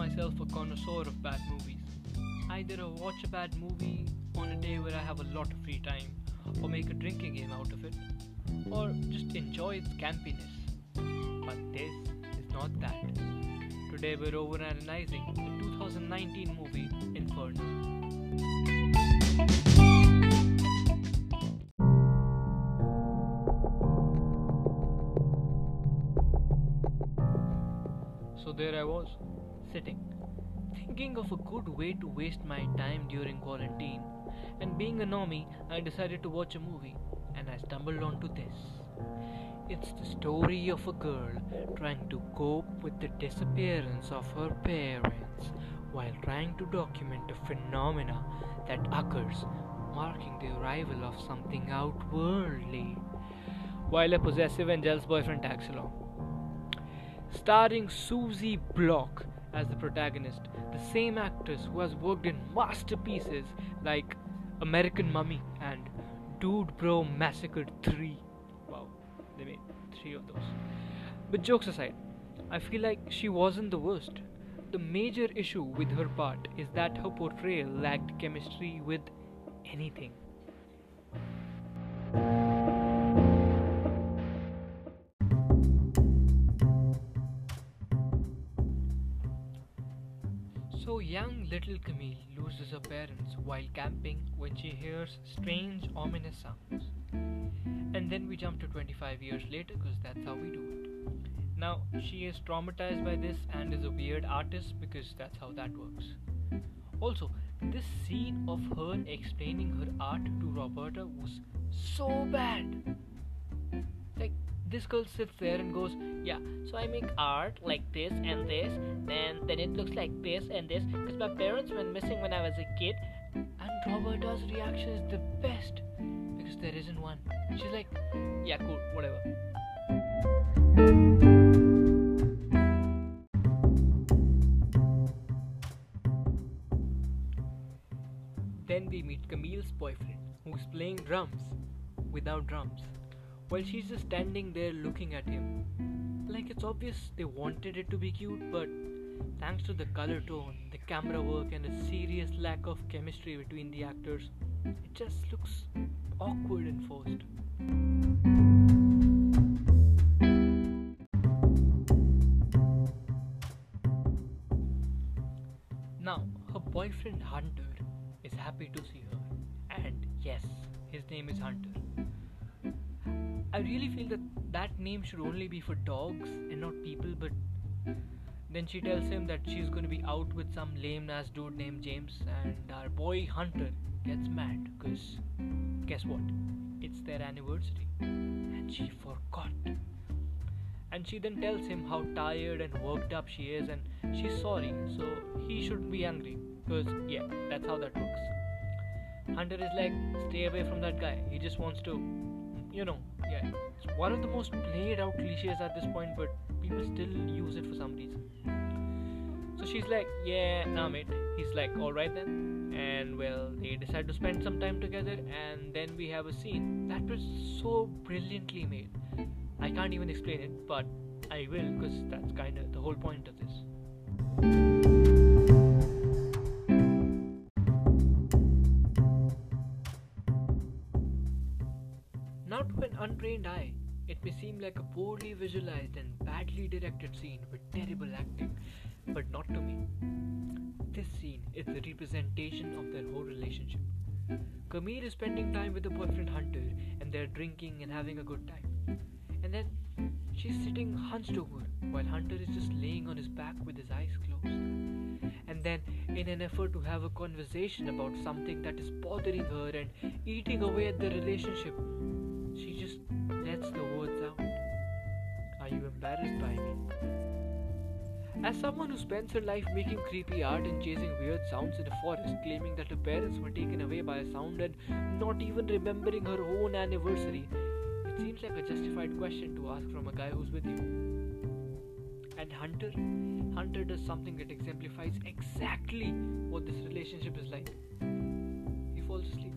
myself a connoisseur of bad movies. Either I watch a bad movie on a day where I have a lot of free time, or make a drinking game out of it, or just enjoy its campiness. But this is not that. Today we're over analyzing the 2019 movie Infernum. So there I was, sitting, thinking of a good way to waste my time during quarantine. And being a normie, I decided to watch a movie, and I stumbled onto this. It's the story of a girl trying to cope with the disappearance of her parents while trying to document a phenomena that occurs, marking the arrival of something outworldly, while a possessive and jealous boyfriend tags along starring Susie Block as the protagonist, the same actress who has worked in masterpieces like American Mummy and Dude Bro Massacred 3. Wow, they made three of those. But jokes aside, I feel like she wasn't the worst. The major issue with her part is that her portrayal lacked chemistry with anything. So young little Camille loses her parents while camping when she hears strange ominous sounds. And then we jump to 25 years later because that's how we do it. Now, she is traumatized by this and is a weird artist because that's how that works. Also, this scene of her explaining her art to Roberta was so bad. This girl sits there and goes, "Yeah, so I make art like this and this, then then it looks like this and this because my parents went missing when I was a kid." And Roberta's reaction is the best because there isn't one. She's like, "Yeah, cool, whatever." Then we meet Camille's boyfriend, who's playing drums without drums, while she's just standing there looking at him. Like it's obvious they wanted it to be cute, but thanks to the color tone, the camera work, and a serious lack of chemistry between the actors, it just looks awkward and forced. Now, her boyfriend Hunter is happy to see her, and yes, his name is Hunter. I really feel that that name should only be for dogs and not people, but then she tells him that she's going to be out with some lame ass dude named James, and our boy Hunter gets mad because guess what? It's their anniversary, and she forgot. And she then tells him how tired and worked up she is, and she's sorry, so he shouldn't be angry because, yeah, that's how that works. Hunter is like, stay away from that guy. He just wants to, you know, yeah. It's one of the most played out cliches at this point, but people still use it for some reason. So she's like, yeah, nah, mate. He's like, alright then. And well, they decide to spend some time together, and then we have a scene that was so brilliantly made. I can't even explain it, but I will because that's kind of the whole point of this. Untrained eye, it may seem like a poorly visualized and badly directed scene with terrible acting, but not to me. This scene is the representation of their whole relationship. Camille is spending time with her boyfriend Hunter, and they're drinking and having a good time. And then she's sitting hunched over while Hunter is just laying on his back with his eyes closed. And then, in an effort to have a conversation about something that is bothering her and eating away at the relationship, As someone who spends her life making creepy art and chasing weird sounds in a forest, claiming that her parents were taken away by a sound and not even remembering her own anniversary, it seems like a justified question to ask from a guy who's with you. And Hunter? Hunter does something that exemplifies exactly what this relationship is like. He falls asleep.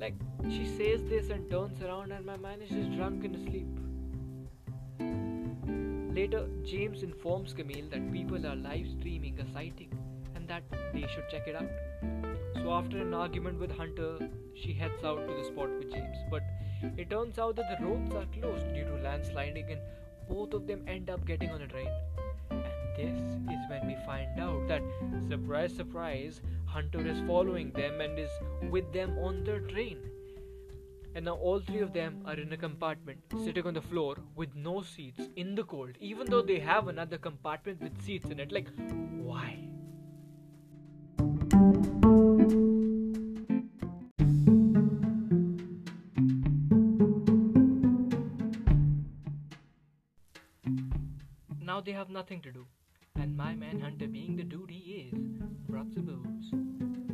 Like, she says this and turns around, and my man is just drunk in asleep. Later, James informs Camille that people are live streaming a sighting and that they should check it out. So, after an argument with Hunter, she heads out to the spot with James. But it turns out that the roads are closed due to landsliding, and both of them end up getting on a train. And this is when we find out that, surprise, surprise, Hunter is following them and is with them on their train. And now all three of them are in a compartment, sitting on the floor with no seats in the cold, even though they have another compartment with seats in it. Like, why? Now they have nothing to do, and my man Hunter, being the dude he is, brought the booze.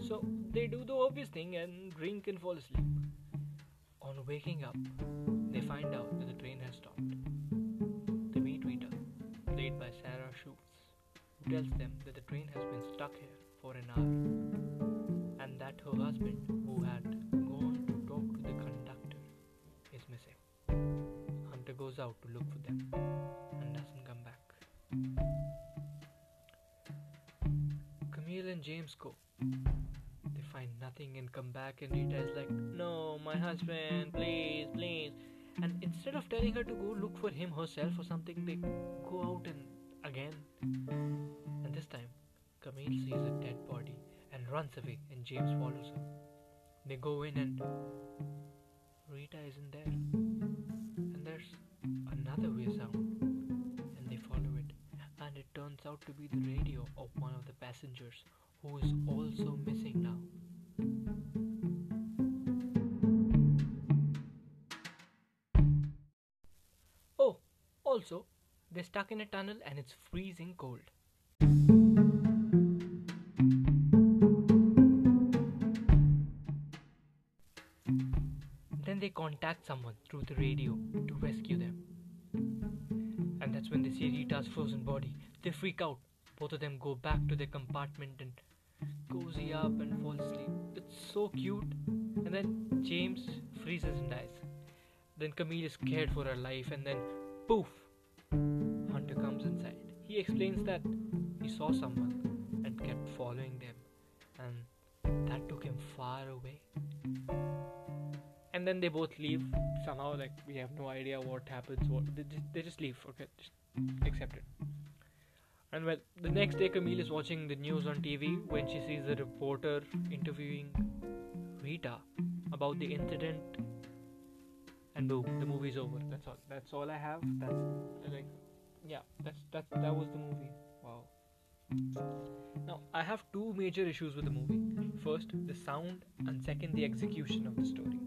So they do the obvious thing and drink and fall asleep. On waking up, they find out that the train has stopped. They meet Rita, played by Sarah Schultz, who tells them that the train has been stuck here for an hour and that her husband, who had gone to talk to the conductor, is missing. Hunter goes out to look for them and doesn't come back. Camille and James go. They find nothing and come back, and Rita is like, No, husband, please, please. And instead of telling her to go look for him herself or something, they go out and again. And this time, Camille sees a dead body and runs away, and James follows her. They go in, and Rita isn't there. And there's another weird sound, and they follow it. And it turns out to be the radio of one of the passengers who is also missing now. Stuck in a tunnel and it's freezing cold. Then they contact someone through the radio to rescue them. And that's when they see Rita's frozen body. They freak out. Both of them go back to their compartment and cozy up and fall asleep. It's so cute. And then James freezes and dies. Then Camille is scared for her life, and then poof. He explains that he saw someone and kept following them, and that took him far away. And then they both leave somehow. Like we have no idea what happens. What they just, they just leave. Okay, just accept it. And well, the next day Camille is watching the news on TV when she sees a reporter interviewing Rita about the incident. And boom, the movie's over. That's all. That's all I have. That's like, yeah, that's that. That was the movie. Wow. Now I have two major issues with the movie. First, the sound, and second, the execution of the story.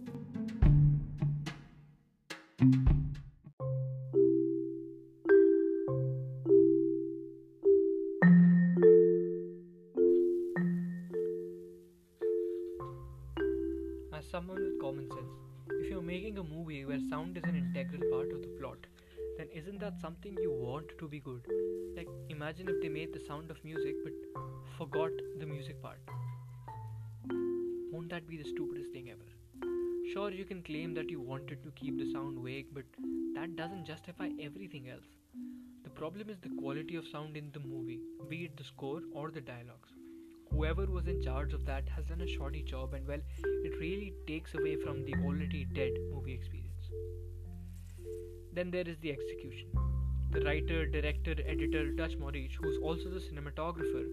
As someone with common sense, if you're making a movie where sound is an integral part of the plot, then isn't that something you want to be good? Like, imagine if they made the sound of music but forgot the music part. Won't that be the stupidest thing ever? Sure, you can claim that you wanted to keep the sound vague, but that doesn't justify everything else. The problem is the quality of sound in the movie, be it the score or the dialogues. Whoever was in charge of that has done a shoddy job, and well, it really takes away from the already dead movie experience. Then there is the execution. The writer, director, editor, Dutch Marich, who's also the cinematographer,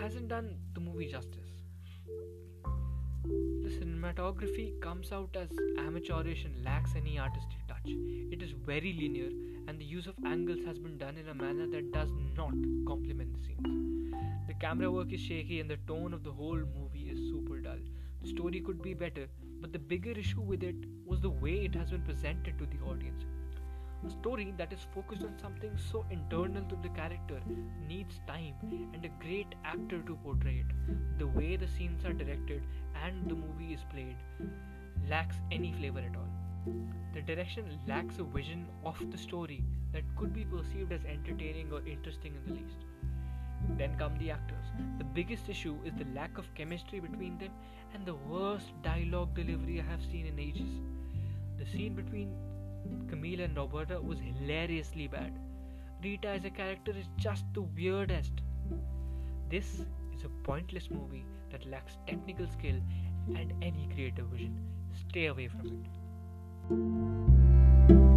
hasn't done the movie justice. The cinematography comes out as amateurish and lacks any artistic touch. It is very linear, and the use of angles has been done in a manner that does not complement the scenes. The camera work is shaky, and the tone of the whole movie is super dull. The story could be better, but the bigger issue with it was the way it has been presented to the audience. A story that is focused on something so internal to the character needs time and a great actor to portray it. The way the scenes are directed and the movie is played lacks any flavor at all. The direction lacks a vision of the story that could be perceived as entertaining or interesting in the least. Then come the actors. The biggest issue is the lack of chemistry between them and the worst dialogue delivery I have seen in ages. The scene between Camille and Roberta was hilariously bad. Rita as a character is just the weirdest. This is a pointless movie that lacks technical skill and any creative vision. Stay away from it.